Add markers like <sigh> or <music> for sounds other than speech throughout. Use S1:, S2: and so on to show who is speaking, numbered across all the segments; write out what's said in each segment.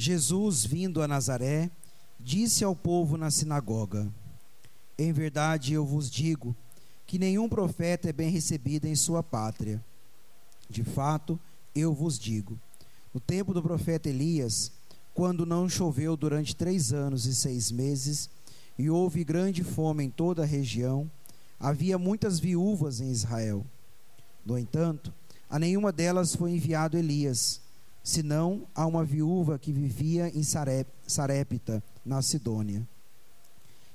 S1: Jesus, vindo a Nazaré, disse ao povo na sinagoga: Em verdade eu vos digo que nenhum profeta é bem recebido em sua pátria. De fato, eu vos digo: no tempo do profeta Elias, quando não choveu durante três anos e seis meses, e houve grande fome em toda a região, havia muitas viúvas em Israel. No entanto, a nenhuma delas foi enviado Elias, senão a uma viúva que vivia em Sarepta, na Sidônia.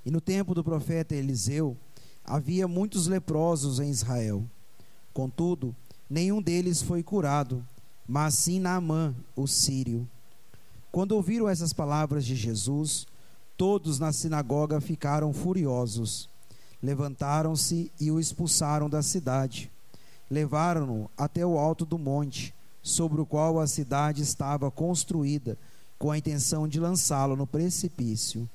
S1: E no tempo do profeta Eliseu, havia muitos leprosos em Israel. Contudo, nenhum deles foi curado, mas sim Naamã, o sírio. Quando ouviram essas palavras de Jesus, todos na sinagoga ficaram furiosos. Levantaram-se e o expulsaram da cidade. Levaram-no até o alto do monte, sobre o qual a cidade estava construída, com a intenção de lançá-lo no precipício.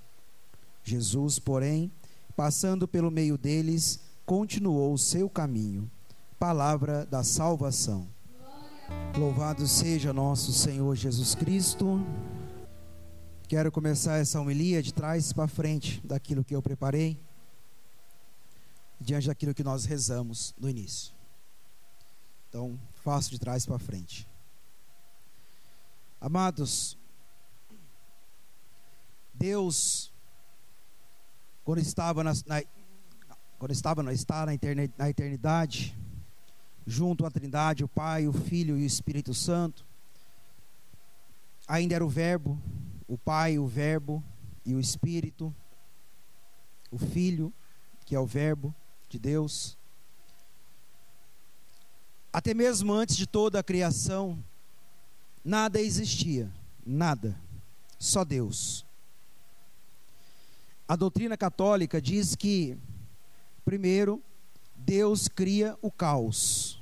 S1: Jesus, porém, passando pelo meio deles, continuou o seu caminho. Palavra da salvação. Louvado seja nosso Senhor Jesus Cristo. Quero começar essa homilia de trás para frente daquilo que eu preparei, diante daquilo que nós rezamos no início. Então, faço de trás para frente. Amados, Deus, quando estava na, na quando estava está na eternidade, junto à Trindade, o Pai, o Filho e o Espírito Santo. Ainda era o Verbo, o Pai, o Verbo e o Espírito, o Filho, que é o Verbo de Deus. Até mesmo antes de toda a criação, nada existia, nada, só Deus. A doutrina católica diz que, primeiro, Deus cria o caos.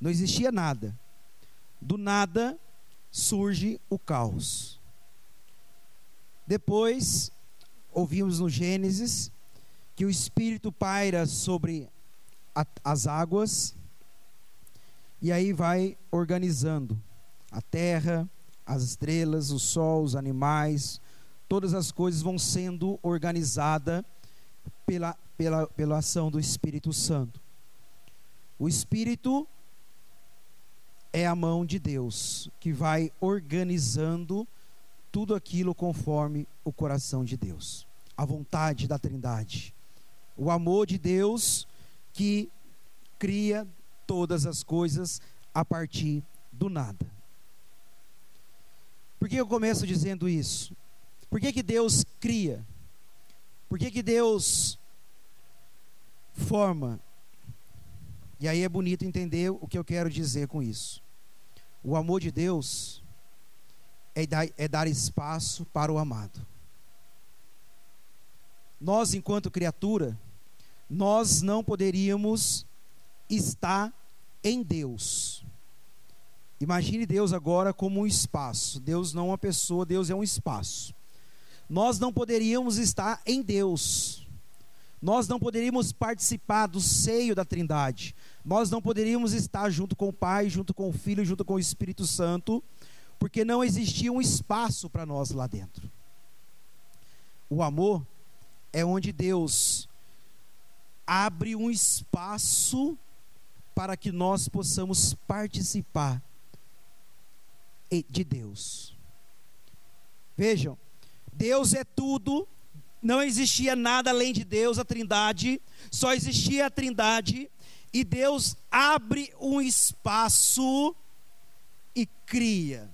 S1: Não existia nada. Do nada surge o caos. Depois, ouvimos no Gênesis que o Espírito paira sobre a, as águas e aí vai organizando a terra, as estrelas, o sol, os animais, todas as coisas vão sendo organizadas pela, pela, pela ação do Espírito Santo. O Espírito é a mão de Deus que vai organizando tudo aquilo conforme o coração de Deus, a vontade da Trindade, o amor de Deus que cria todas as coisas a partir do nada. Por que eu começo dizendo isso? Por que, que Deus cria? Por que, que Deus forma e aí é bonito entender o que eu quero dizer com isso. O amor de Deus é dar, é dar espaço para o amado. Nós, enquanto criatura, nós não poderíamos estar em Deus. Imagine Deus agora como um espaço. Deus não é uma pessoa, Deus é um espaço. Nós não poderíamos estar em Deus. Nós não poderíamos participar do seio da Trindade nós não poderíamos estar junto com o Pai, junto com o Filho, junto com o Espírito Santo, porque não existia um espaço para nós lá dentro. O amor é onde Deus abre um espaço para que nós possamos participar de Deus. Vejam, Deus é tudo, não existia nada além de Deus, a Trindade, só existia a Trindade e Deus abre um espaço e cria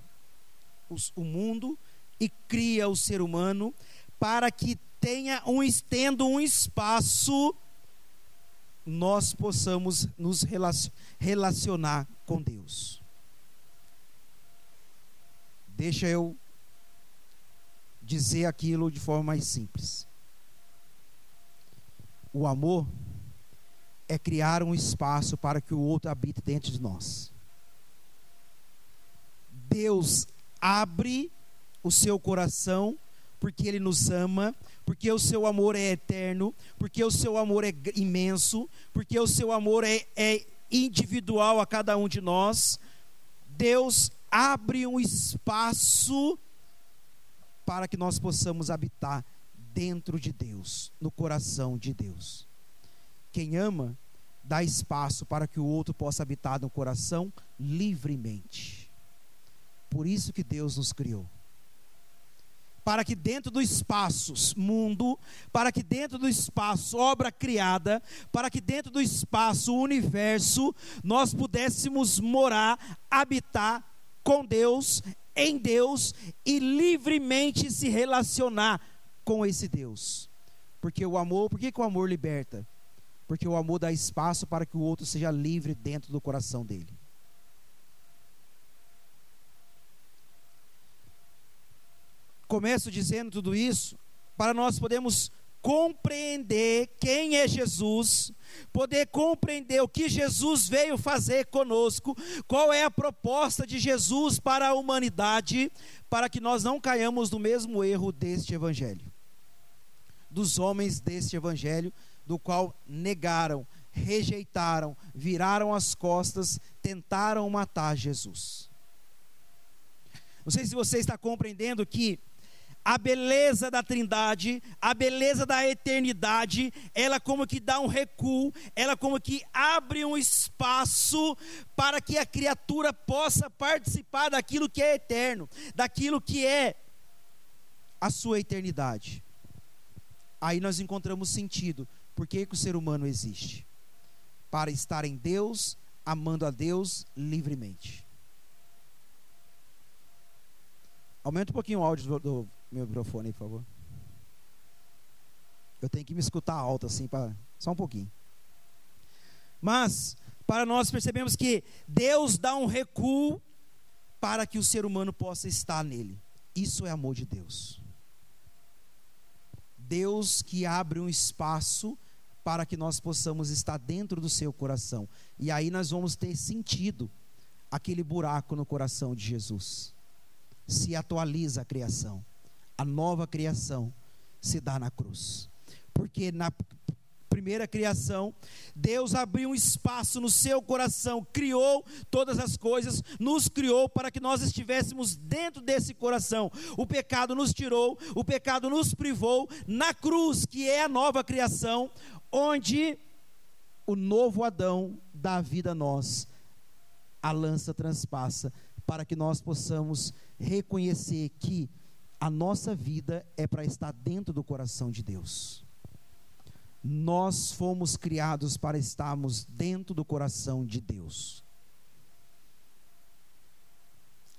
S1: os, o mundo e cria o ser humano para que tenha um estendo um espaço nós possamos nos relacionar com Deus. Deixa eu dizer aquilo de forma mais simples. O amor é criar um espaço para que o outro habite dentro de nós. Deus abre o seu coração porque Ele nos ama, porque o seu amor é eterno, porque o seu amor é imenso, porque o seu amor é, é individual a cada um de nós. Deus abre um espaço para que nós possamos habitar dentro de Deus, no coração de Deus. Quem ama, dá espaço para que o outro possa habitar no coração livremente. Por isso que Deus nos criou para que dentro do espaço mundo, para que dentro do espaço obra criada, para que dentro do espaço universo, nós pudéssemos morar, habitar com Deus, em Deus e livremente se relacionar com esse Deus. Porque o amor, por que, que o amor liberta? Porque o amor dá espaço para que o outro seja livre dentro do coração dele. Começo dizendo tudo isso para nós podermos compreender quem é Jesus, poder compreender o que Jesus veio fazer conosco, qual é a proposta de Jesus para a humanidade, para que nós não caiamos no mesmo erro deste evangelho. Dos homens deste evangelho, do qual negaram, rejeitaram, viraram as costas, tentaram matar Jesus. Não sei se você está compreendendo que a beleza da Trindade, a beleza da eternidade, ela como que dá um recuo, ela como que abre um espaço para que a criatura possa participar daquilo que é eterno, daquilo que é a sua eternidade. Aí nós encontramos sentido, por que, que o ser humano existe? Para estar em Deus, amando a Deus livremente. Aumenta um pouquinho o áudio do, do meu microfone por favor. Eu tenho que me escutar alto assim, para só um pouquinho. Mas, para nós percebemos que Deus dá um recuo para que o ser humano possa estar nele. Isso é amor de Deus. Deus que abre um espaço para que nós possamos estar dentro do seu coração. E aí nós vamos ter sentido aquele buraco no coração de Jesus. Se atualiza a criação a nova criação se dá na cruz. Porque na primeira criação, Deus abriu um espaço no seu coração, criou todas as coisas, nos criou para que nós estivéssemos dentro desse coração. O pecado nos tirou, o pecado nos privou na cruz, que é a nova criação, onde o novo Adão dá vida a nós. A lança transpassa para que nós possamos reconhecer que a nossa vida é para estar dentro do coração de Deus. Nós fomos criados para estarmos dentro do coração de Deus.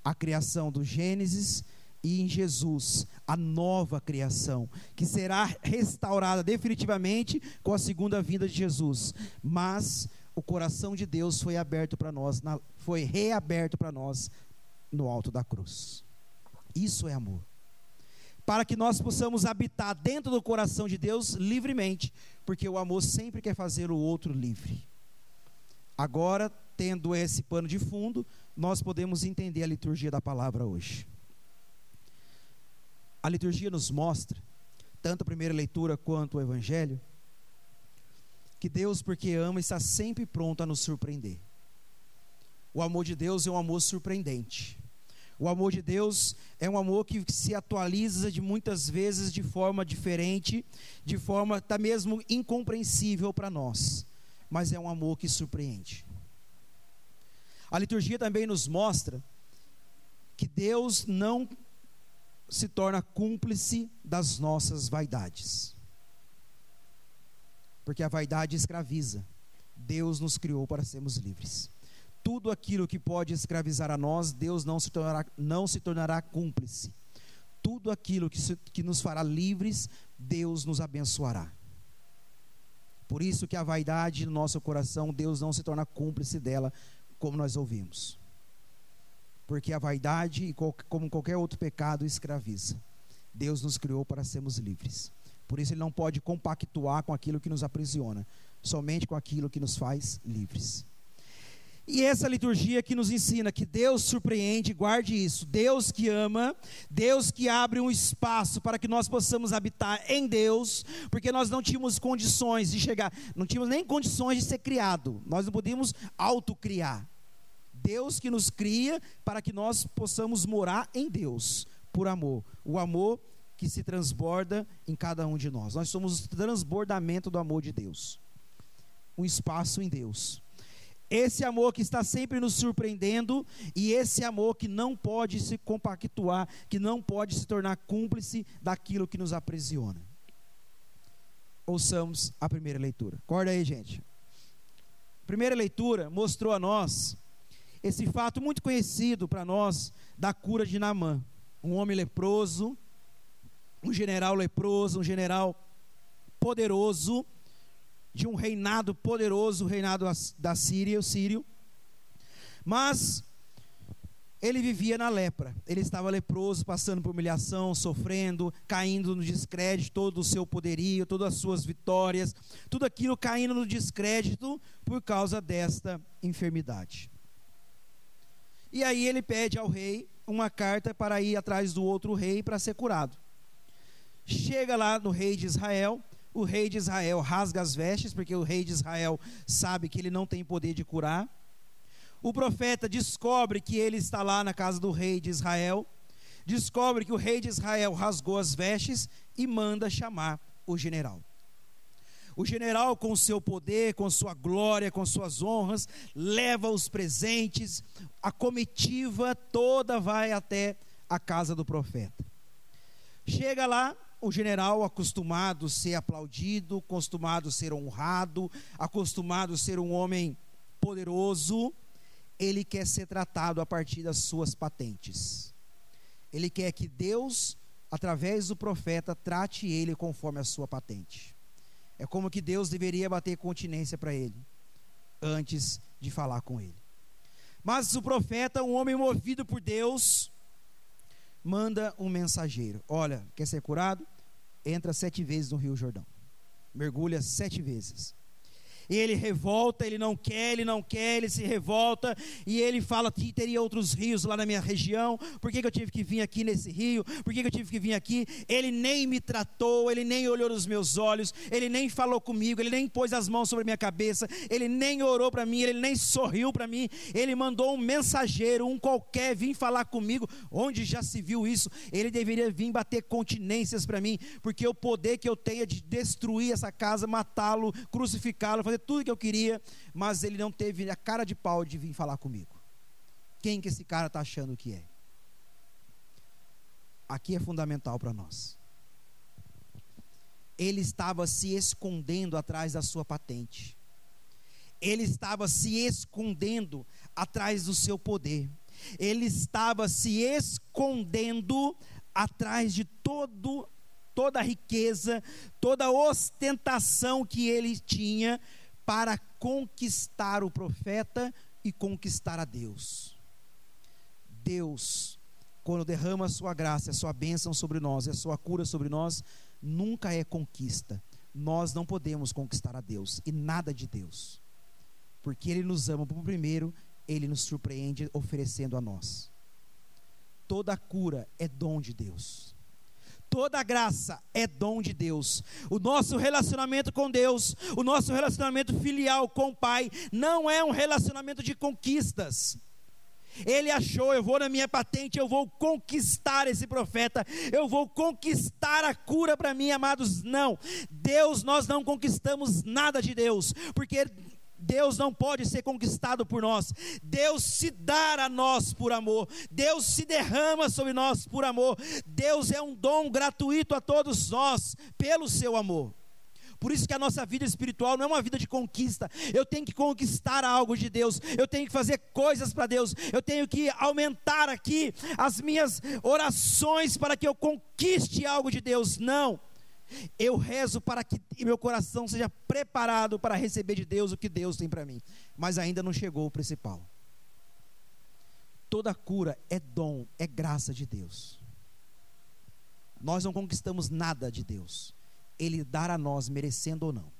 S1: A criação do Gênesis e em Jesus, a nova criação, que será restaurada definitivamente com a segunda vinda de Jesus. Mas o coração de Deus foi aberto para nós, foi reaberto para nós no alto da cruz. Isso é amor para que nós possamos habitar dentro do coração de Deus livremente, porque o amor sempre quer fazer o outro livre. Agora, tendo esse pano de fundo, nós podemos entender a liturgia da palavra hoje. A liturgia nos mostra, tanto a primeira leitura quanto o evangelho, que Deus, porque ama, está sempre pronto a nos surpreender. O amor de Deus é um amor surpreendente. O amor de Deus é um amor que se atualiza de muitas vezes de forma diferente, de forma até mesmo incompreensível para nós, mas é um amor que surpreende. A liturgia também nos mostra que Deus não se torna cúmplice das nossas vaidades. Porque a vaidade escraviza. Deus nos criou para sermos livres tudo aquilo que pode escravizar a nós, Deus não se tornará, não se tornará cúmplice. Tudo aquilo que, se, que nos fará livres, Deus nos abençoará. Por isso que a vaidade no nosso coração, Deus não se torna cúmplice dela, como nós ouvimos. Porque a vaidade, como qualquer outro pecado, escraviza. Deus nos criou para sermos livres. Por isso ele não pode compactuar com aquilo que nos aprisiona, somente com aquilo que nos faz livres. E essa liturgia que nos ensina que Deus surpreende, guarde isso. Deus que ama, Deus que abre um espaço para que nós possamos habitar em Deus, porque nós não tínhamos condições de chegar, não tínhamos nem condições de ser criado. Nós não podíamos autocriar. Deus que nos cria para que nós possamos morar em Deus. por amor. O amor que se transborda em cada um de nós. Nós somos o transbordamento do amor de Deus. Um espaço em Deus. Esse amor que está sempre nos surpreendendo e esse amor que não pode se compactuar, que não pode se tornar cúmplice daquilo que nos aprisiona. Ouçamos a primeira leitura. Acorda aí, gente. A primeira leitura mostrou a nós esse fato muito conhecido para nós da cura de Naamã. Um homem leproso, um general leproso, um general poderoso, de um reinado poderoso, o reinado da Síria, o sírio. Mas ele vivia na lepra. Ele estava leproso, passando por humilhação, sofrendo, caindo no descrédito, todo o seu poderio, todas as suas vitórias, tudo aquilo caindo no descrédito por causa desta enfermidade. E aí ele pede ao rei uma carta para ir atrás do outro rei para ser curado. Chega lá no rei de Israel, o rei de Israel rasga as vestes, porque o rei de Israel sabe que ele não tem poder de curar. O profeta descobre que ele está lá na casa do rei de Israel, descobre que o rei de Israel rasgou as vestes e manda chamar o general. O general, com seu poder, com sua glória, com suas honras, leva os presentes, a comitiva toda vai até a casa do profeta. Chega lá, o general acostumado a ser aplaudido, acostumado a ser honrado, acostumado a ser um homem poderoso, ele quer ser tratado a partir das suas patentes. Ele quer que Deus, através do profeta, trate ele conforme a sua patente. É como que Deus deveria bater continência para ele, antes de falar com ele. Mas o profeta, um homem movido por Deus, manda um mensageiro: Olha, quer ser curado? Entra sete vezes no Rio Jordão. Mergulha sete vezes. E ele revolta, ele não quer, ele não quer, ele se revolta, e ele fala que teria outros rios lá na minha região, por que, que eu tive que vir aqui nesse rio, por que, que eu tive que vir aqui? Ele nem me tratou, ele nem olhou nos meus olhos, ele nem falou comigo, ele nem pôs as mãos sobre a minha cabeça, ele nem orou para mim, ele nem sorriu para mim, ele mandou um mensageiro, um qualquer, vir falar comigo, onde já se viu isso? Ele deveria vir bater continências para mim, porque o poder que eu tenho é de destruir essa casa, matá-lo, crucificá-lo, fazer fazer tudo que eu queria, mas ele não teve a cara de pau de vir falar comigo. Quem que esse cara está achando que é? Aqui é fundamental para nós. Ele estava se escondendo atrás da sua patente. Ele estava se escondendo atrás do seu poder. Ele estava se escondendo atrás de todo toda a riqueza, toda a ostentação que ele tinha para conquistar o profeta e conquistar a Deus. Deus, quando derrama a sua graça, a sua bênção sobre nós, a sua cura sobre nós, nunca é conquista. Nós não podemos conquistar a Deus e nada de Deus. Porque Ele nos ama, por primeiro, Ele nos surpreende oferecendo a nós. Toda cura é dom de Deus. Toda graça é dom de Deus. O nosso relacionamento com Deus, o nosso relacionamento filial com o Pai, não é um relacionamento de conquistas. Ele achou, eu vou na minha patente, eu vou conquistar esse profeta, eu vou conquistar a cura para mim, amados. Não, Deus, nós não conquistamos nada de Deus, porque Deus não pode ser conquistado por nós. Deus se dá a nós por amor. Deus se derrama sobre nós por amor. Deus é um dom gratuito a todos nós pelo seu amor. Por isso que a nossa vida espiritual não é uma vida de conquista. Eu tenho que conquistar algo de Deus. Eu tenho que fazer coisas para Deus. Eu tenho que aumentar aqui as minhas orações para que eu conquiste algo de Deus. Não. Eu rezo para que meu coração seja preparado para receber de Deus o que Deus tem para mim. Mas ainda não chegou o principal. Toda cura é dom, é graça de Deus. Nós não conquistamos nada de Deus. Ele dá a nós, merecendo ou não.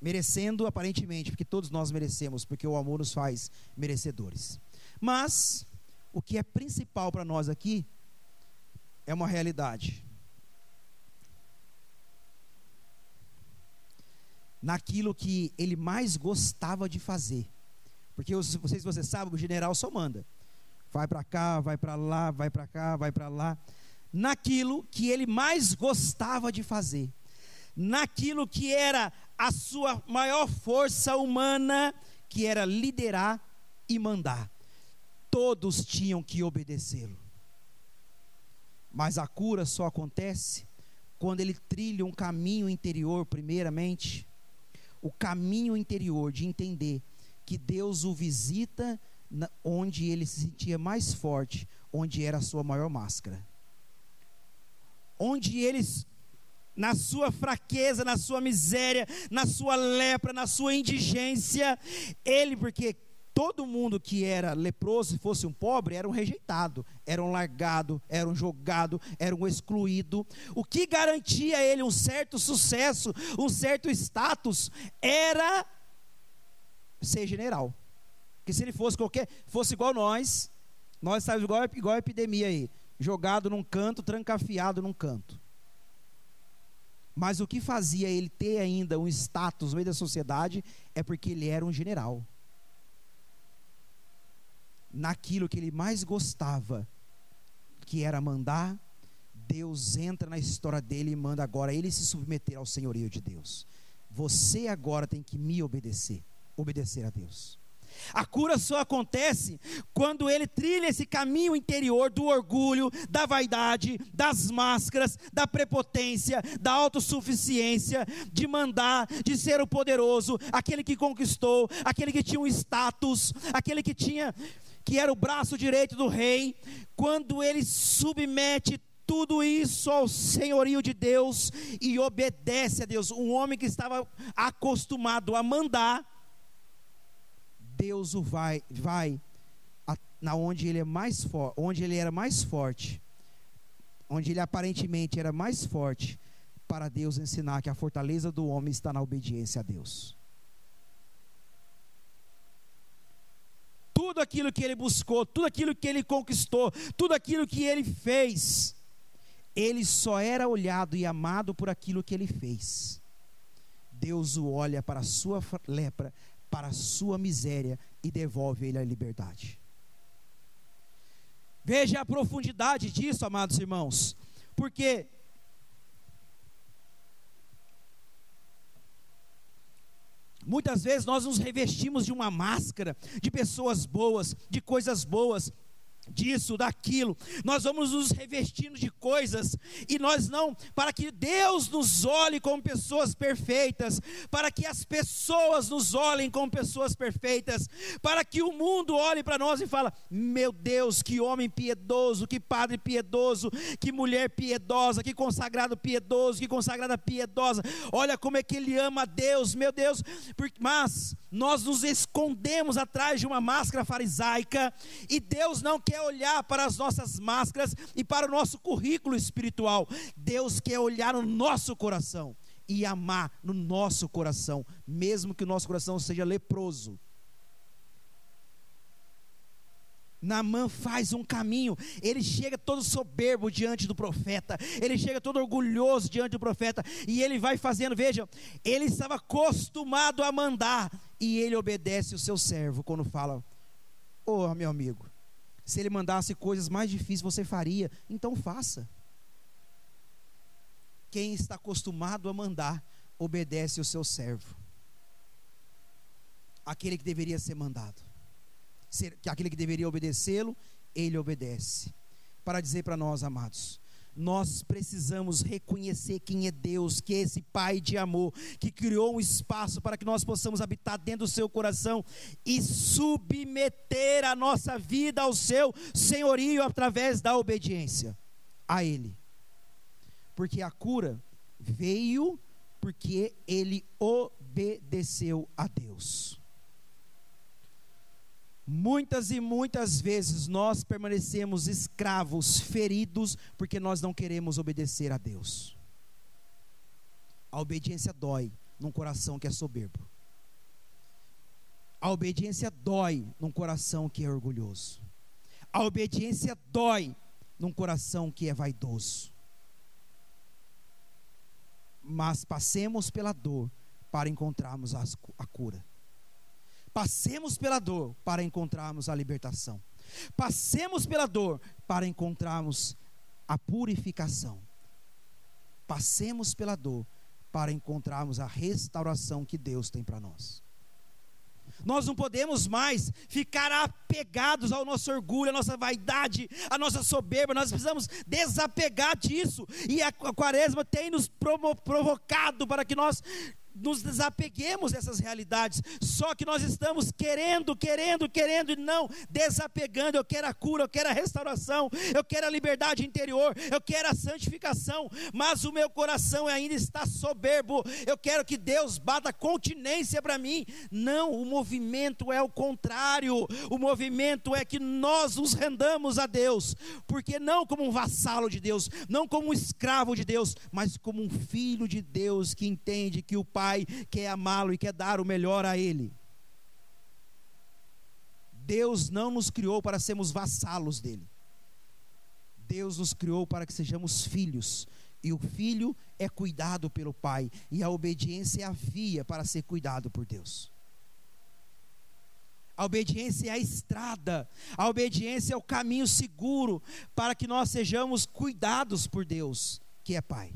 S1: Merecendo, aparentemente, porque todos nós merecemos, porque o amor nos faz merecedores. Mas, o que é principal para nós aqui é uma realidade naquilo que ele mais gostava de fazer. Porque eu não sei se você sabe, o general só manda. Vai para cá, vai para lá, vai para cá, vai para lá. Naquilo que ele mais gostava de fazer, naquilo que era a sua maior força humana, que era liderar e mandar. Todos tinham que obedecê-lo. Mas a cura só acontece quando ele trilha um caminho interior, primeiramente, o caminho interior de entender que Deus o visita onde ele se sentia mais forte, onde era a sua maior máscara. Onde eles, na sua fraqueza, na sua miséria, na sua lepra, na sua indigência, ele, porque todo mundo que era leproso, se fosse um pobre, era um rejeitado, era um largado, era um jogado, era um excluído. O que garantia a ele um certo sucesso, um certo status, era ser general. Que se ele fosse qualquer, fosse igual nós, nós estávamos igual, igual a epidemia aí, jogado num canto, trancafiado num canto. Mas o que fazia ele ter ainda um status no meio da sociedade é porque ele era um general naquilo que ele mais gostava, que era mandar, Deus entra na história dele e manda agora ele se submeter ao senhorio de Deus. Você agora tem que me obedecer, obedecer a Deus. A cura só acontece quando ele trilha esse caminho interior do orgulho, da vaidade, das máscaras, da prepotência, da autossuficiência, de mandar, de ser o poderoso, aquele que conquistou, aquele que tinha um status, aquele que tinha que era o braço direito do rei, quando ele submete tudo isso ao senhorio de Deus e obedece a Deus, um homem que estava acostumado a mandar, Deus o vai, vai a, na onde ele é mais forte, onde ele era mais forte, onde ele aparentemente era mais forte, para Deus ensinar que a fortaleza do homem está na obediência a Deus. Tudo aquilo que ele buscou, tudo aquilo que ele conquistou, tudo aquilo que ele fez, ele só era olhado e amado por aquilo que ele fez. Deus o olha para a sua lepra, para a sua miséria e devolve ele a liberdade. Veja a profundidade disso, amados irmãos, porque Muitas vezes nós nos revestimos de uma máscara de pessoas boas, de coisas boas, disso, daquilo. Nós vamos nos revestindo de coisas e nós não, para que Deus nos olhe como pessoas perfeitas, para que as pessoas nos olhem como pessoas perfeitas, para que o mundo olhe para nós e fala: "Meu Deus, que homem piedoso, que padre piedoso, que mulher piedosa, que consagrado piedoso, que consagrada piedosa. Olha como é que ele ama a Deus, meu Deus". Mas nós nos escondemos atrás de uma máscara farisaica e Deus não quer olhar para as nossas máscaras e para o nosso currículo espiritual. Deus quer olhar no nosso coração e amar no nosso coração, mesmo que o nosso coração seja leproso. Naamã faz um caminho, ele chega todo soberbo diante do profeta, ele chega todo orgulhoso diante do profeta, e ele vai fazendo, veja, ele estava acostumado a mandar, e ele obedece o seu servo quando fala: Ô oh, meu amigo, se ele mandasse coisas mais difíceis, você faria. Então faça. Quem está acostumado a mandar, obedece o seu servo. Aquele que deveria ser mandado. Aquele que deveria obedecê-lo, ele obedece. Para dizer para nós, amados, nós precisamos reconhecer quem é Deus, que é esse Pai de amor, que criou um espaço para que nós possamos habitar dentro do seu coração e submeter a nossa vida ao seu senhorio através da obediência a Ele. Porque a cura veio porque ele obedeceu a Deus. Muitas e muitas vezes nós permanecemos escravos, feridos, porque nós não queremos obedecer a Deus. A obediência dói num coração que é soberbo. A obediência dói num coração que é orgulhoso. A obediência dói num coração que é vaidoso. Mas passemos pela dor para encontrarmos a cura. Passemos pela dor para encontrarmos a libertação. Passemos pela dor para encontrarmos a purificação. Passemos pela dor para encontrarmos a restauração que Deus tem para nós. Nós não podemos mais ficar apegados ao nosso orgulho, à nossa vaidade, à nossa soberba. Nós precisamos desapegar disso. E a quaresma tem nos provocado para que nós nos desapeguemos dessas realidades. Só que nós estamos querendo, querendo, querendo e não desapegando. Eu quero a cura, eu quero a restauração, eu quero a liberdade interior, eu quero a santificação, mas o meu coração ainda está soberbo. Eu quero que Deus bata continência para mim. Não, o movimento é o contrário. O movimento é que nós nos rendamos a Deus, porque não como um vassalo de Deus, não como um escravo de Deus, mas como um filho de Deus que entende que o Pai Pai quer amá-lo e quer dar o melhor a Ele. Deus não nos criou para sermos vassalos dele. Deus nos criou para que sejamos filhos. E o filho é cuidado pelo pai. E a obediência é a via para ser cuidado por Deus. A obediência é a estrada. A obediência é o caminho seguro para que nós sejamos cuidados por Deus, que é Pai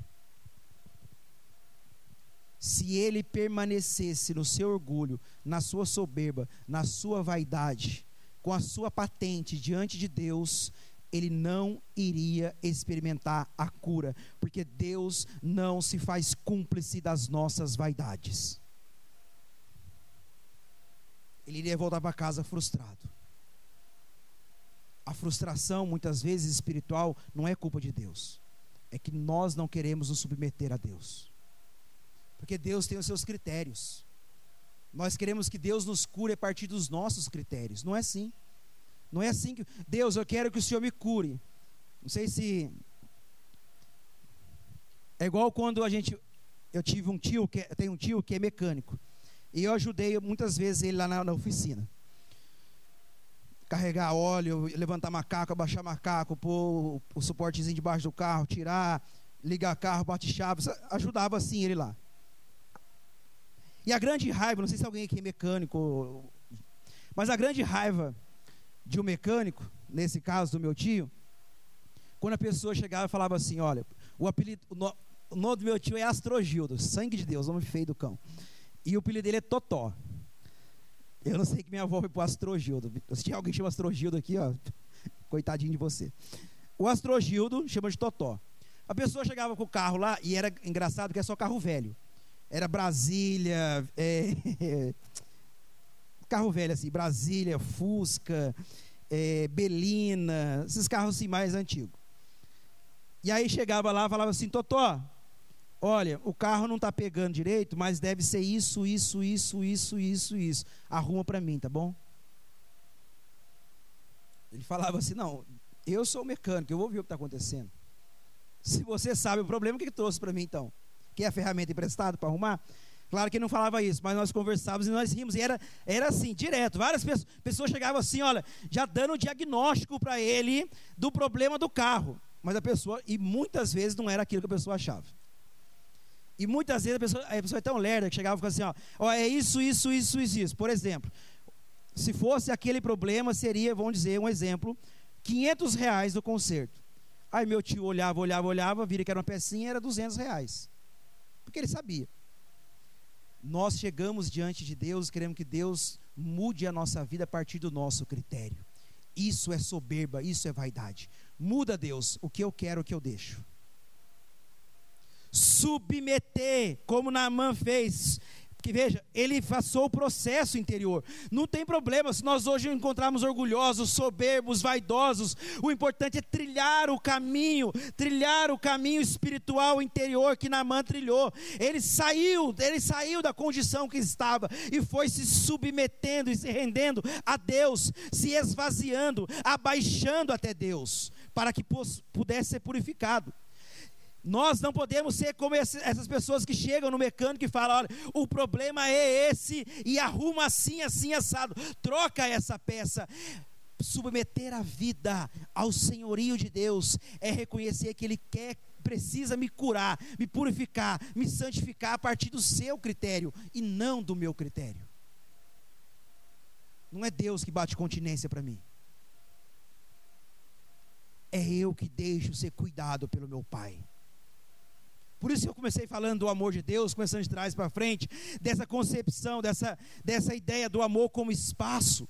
S1: se ele permanecesse no seu orgulho, na sua soberba, na sua vaidade, com a sua patente diante de Deus, ele não iria experimentar a cura, porque Deus não se faz cúmplice das nossas vaidades. Ele iria voltar para casa frustrado. A frustração, muitas vezes espiritual, não é culpa de Deus, é que nós não queremos nos submeter a Deus. Porque Deus tem os seus critérios. Nós queremos que Deus nos cure a partir dos nossos critérios. Não é assim. Não é assim que. Deus, eu quero que o Senhor me cure. Não sei se. É igual quando a gente. Eu tive um tio, que tem um tio que é mecânico. E eu ajudei muitas vezes ele lá na, na oficina. Carregar óleo, levantar macaco, abaixar macaco, pôr o, o suportezinho debaixo do carro, tirar, ligar carro, bate chave. Ajudava assim ele lá. E a grande raiva, não sei se alguém aqui é mecânico, mas a grande raiva de um mecânico, nesse caso do meu tio, quando a pessoa chegava e falava assim: Olha, o apelido, o nome do meu tio é Astrogildo, sangue de Deus, nome feio do cão. E o apelido dele é Totó. Eu não sei que minha avó foi pro Astrogildo. Se tinha alguém que chama Astrogildo aqui, ó, <laughs> coitadinho de você. O Astrogildo chama de Totó. A pessoa chegava com o carro lá, e era engraçado que é só carro velho era Brasília, é, <laughs> carro velho assim, Brasília, Fusca, é, Belina, esses carros assim mais antigos. E aí chegava lá, falava assim, Totó, olha, o carro não está pegando direito, mas deve ser isso, isso, isso, isso, isso, isso. Arruma para mim, tá bom? Ele falava assim, não, eu sou mecânico, eu vou ver o que está acontecendo. Se você sabe o problema, o que, que trouxe para mim então? Quer a ferramenta emprestada para arrumar? Claro que ele não falava isso, mas nós conversávamos e nós rimos. E era, era assim, direto. Várias pessoas, pessoas chegavam assim, olha, já dando o diagnóstico para ele do problema do carro. Mas a pessoa, e muitas vezes não era aquilo que a pessoa achava. E muitas vezes a pessoa, a pessoa é tão lerda que chegava e ficava assim, ó, ó, é isso, isso, isso, isso, isso. Por exemplo, se fosse aquele problema, seria, vamos dizer, um exemplo, 500 reais do conserto. Aí meu tio olhava, olhava, olhava, vira que era uma pecinha, era 200 reais porque ele sabia. Nós chegamos diante de Deus, queremos que Deus mude a nossa vida a partir do nosso critério. Isso é soberba, isso é vaidade. Muda, Deus, o que eu quero, o que eu deixo. Submeter, como Naamã fez, que veja, ele passou o processo interior. Não tem problema se nós hoje encontrarmos orgulhosos, soberbos, vaidosos. O importante é trilhar o caminho, trilhar o caminho espiritual interior que Naamã trilhou. Ele saiu, ele saiu da condição que estava e foi se submetendo e se rendendo a Deus, se esvaziando, abaixando até Deus, para que pudesse ser purificado. Nós não podemos ser como essas pessoas que chegam no mecânico e falam: olha, o problema é esse, e arruma assim, assim, assado. Troca essa peça. Submeter a vida ao senhorio de Deus é reconhecer que Ele quer, precisa me curar, me purificar, me santificar a partir do seu critério e não do meu critério. Não é Deus que bate continência para mim. é eu que deixo ser cuidado pelo meu Pai. Por isso eu comecei falando do amor de Deus, começando de trás para frente, dessa concepção, dessa, dessa ideia do amor como espaço.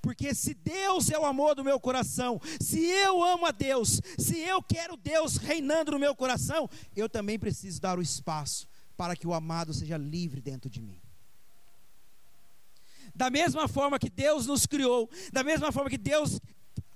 S1: Porque se Deus é o amor do meu coração, se eu amo a Deus, se eu quero Deus reinando no meu coração, eu também preciso dar o espaço para que o amado seja livre dentro de mim. Da mesma forma que Deus nos criou, da mesma forma que Deus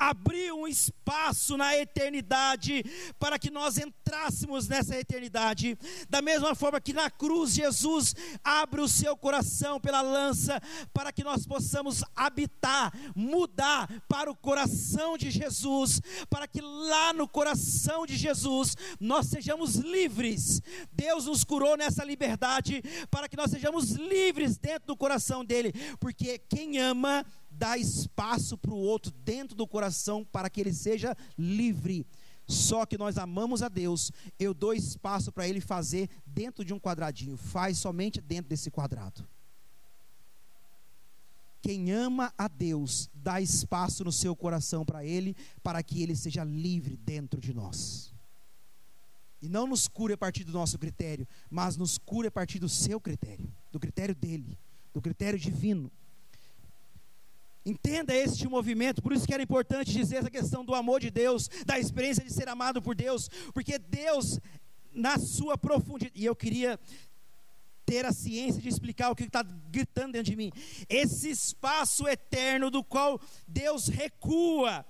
S1: abriu um espaço na eternidade para que nós entrássemos nessa eternidade. Da mesma forma que na cruz Jesus abre o seu coração pela lança para que nós possamos habitar, mudar para o coração de Jesus, para que lá no coração de Jesus nós sejamos livres. Deus nos curou nessa liberdade para que nós sejamos livres dentro do coração dele, porque quem ama dá espaço para o outro dentro do coração para que ele seja livre. Só que nós amamos a Deus, eu dou espaço para ele fazer dentro de um quadradinho, faz somente dentro desse quadrado. Quem ama a Deus, dá espaço no seu coração para ele, para que ele seja livre dentro de nós. E não nos cure a partir do nosso critério, mas nos cure a partir do seu critério, do critério dele, do critério divino. Entenda este movimento, por isso que era importante dizer essa questão do amor de Deus, da experiência de ser amado por Deus, porque Deus, na sua profundidade, e eu queria ter a ciência de explicar o que está gritando dentro de mim, esse espaço eterno do qual Deus recua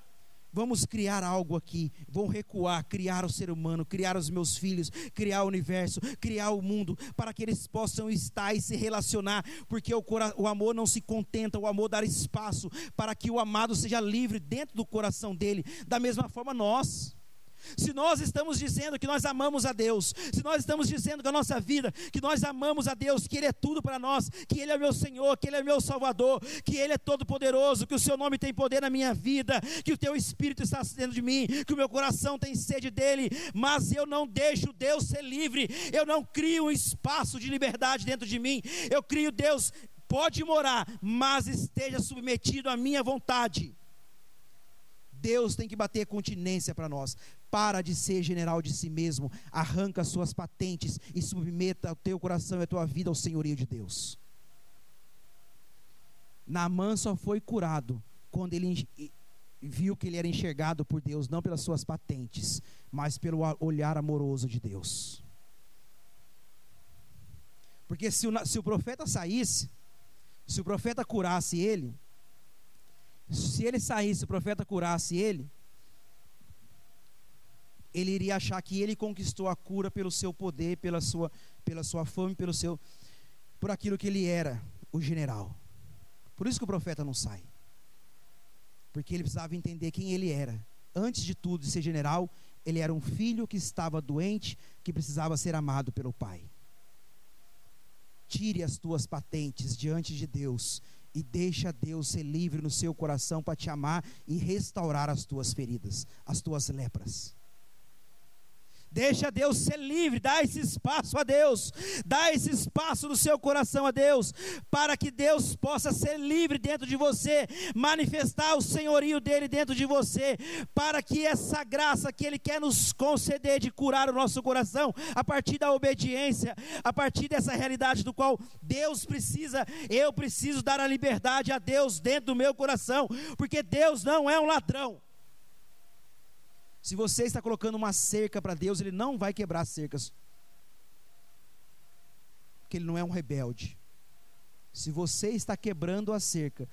S1: Vamos criar algo aqui. Vou recuar, criar o ser humano, criar os meus filhos, criar o universo, criar o mundo, para que eles possam estar e se relacionar, porque o, o amor não se contenta, o amor dá espaço para que o amado seja livre dentro do coração dele. Da mesma forma, nós. Se nós estamos dizendo que nós amamos a Deus, se nós estamos dizendo que a nossa vida, que nós amamos a Deus, que Ele é tudo para nós, que Ele é meu Senhor, que Ele é meu Salvador, que Ele é todo-poderoso, que o Seu nome tem poder na minha vida, que o Teu Espírito está dentro de mim, que o meu coração tem sede dEle, mas eu não deixo Deus ser livre, eu não crio um espaço de liberdade dentro de mim, eu crio Deus, pode morar, mas esteja submetido à minha vontade. Deus tem que bater continência para nós. Para de ser general de si mesmo. Arranca suas patentes e submeta o teu coração e a tua vida ao senhorio de Deus. Naamã só foi curado quando ele viu que ele era enxergado por Deus, não pelas suas patentes, mas pelo olhar amoroso de Deus. Porque se o, se o profeta saísse, se o profeta curasse ele, se ele saísse, o profeta curasse ele, ele iria achar que ele conquistou a cura pelo seu poder, pela sua, pela sua fome, pelo seu, por aquilo que ele era, o general. Por isso que o profeta não sai. Porque ele precisava entender quem ele era. Antes de tudo, de ser general, ele era um filho que estava doente, que precisava ser amado pelo pai. Tire as tuas patentes diante de Deus e deixa Deus ser livre no seu coração para te amar e restaurar as tuas feridas, as tuas lepras. Deixa Deus ser livre, dá esse espaço a Deus, dá esse espaço no seu coração a Deus, para que Deus possa ser livre dentro de você, manifestar o senhorio dele dentro de você, para que essa graça que ele quer nos conceder de curar o nosso coração, a partir da obediência, a partir dessa realidade do qual Deus precisa, eu preciso dar a liberdade a Deus dentro do meu coração, porque Deus não é um ladrão. Se você está colocando uma cerca para Deus, Ele não vai quebrar cercas. Porque Ele não é um rebelde. Se você está quebrando a cerca,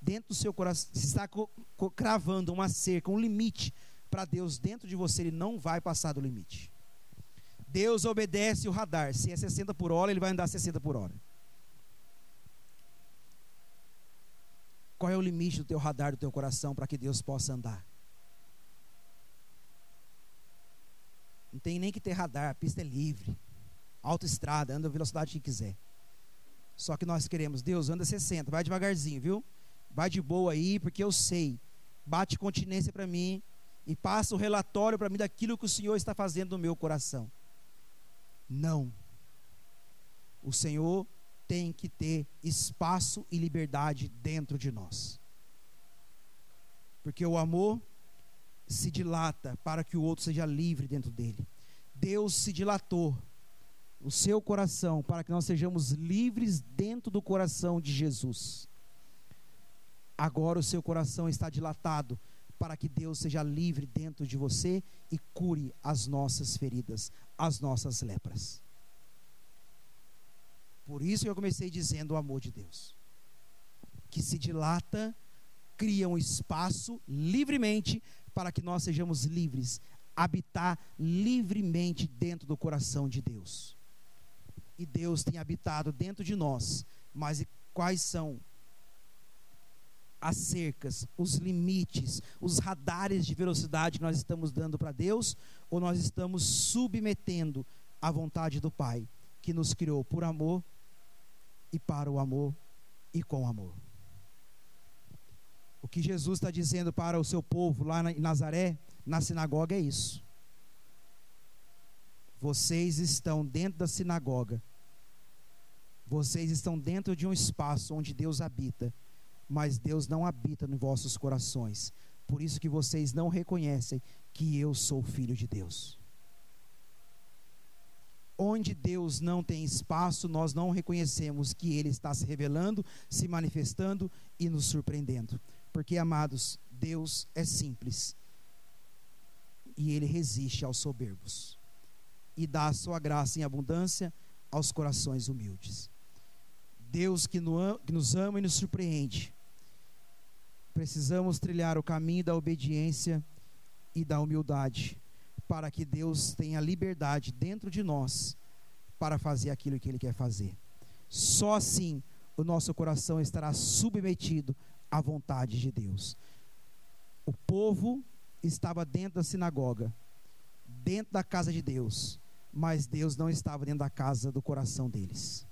S1: dentro do seu coração, se está cravando uma cerca, um limite para Deus dentro de você, Ele não vai passar do limite. Deus obedece o radar. Se é 60 por hora, Ele vai andar 60 por hora. Qual é o limite do teu radar do teu coração para que Deus possa andar? Não tem nem que ter radar, a pista é livre. Autoestrada, anda a velocidade que quiser. Só que nós queremos, Deus, anda 60, vai devagarzinho, viu? Vai de boa aí, porque eu sei. Bate continência para mim e passa o relatório para mim daquilo que o Senhor está fazendo no meu coração. Não. O Senhor tem que ter espaço e liberdade dentro de nós. Porque o amor se dilata para que o outro seja livre dentro dele. Deus se dilatou o seu coração para que nós sejamos livres dentro do coração de Jesus. Agora o seu coração está dilatado para que Deus seja livre dentro de você e cure as nossas feridas, as nossas lepras. Por isso que eu comecei dizendo o amor de Deus, que se dilata, cria um espaço livremente para que nós sejamos livres, habitar livremente dentro do coração de Deus. E Deus tem habitado dentro de nós, mas quais são as cercas, os limites, os radares de velocidade que nós estamos dando para Deus, ou nós estamos submetendo à vontade do Pai, que nos criou por amor e para o amor e com amor. O que Jesus está dizendo para o seu povo lá em Nazaré, na sinagoga, é isso. Vocês estão dentro da sinagoga, vocês estão dentro de um espaço onde Deus habita mas Deus não habita nos vossos corações. Por isso que vocês não reconhecem que eu sou filho de Deus. Onde Deus não tem espaço, nós não reconhecemos que Ele está se revelando, se manifestando e nos surpreendendo. Porque, amados, Deus é simples e Ele resiste aos soberbos e dá a sua graça em abundância aos corações humildes. Deus que nos ama e nos surpreende, Precisamos trilhar o caminho da obediência e da humildade, para que Deus tenha liberdade dentro de nós para fazer aquilo que Ele quer fazer. Só assim o nosso coração estará submetido à vontade de Deus. O povo estava dentro da sinagoga, dentro da casa de Deus, mas Deus não estava dentro da casa do coração deles.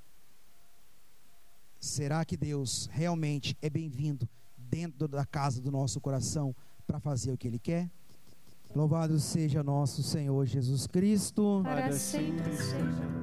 S1: Será que Deus realmente é bem-vindo dentro da casa do nosso coração para fazer o que Ele quer. Louvado seja nosso Senhor Jesus Cristo.
S2: Para sempre seja.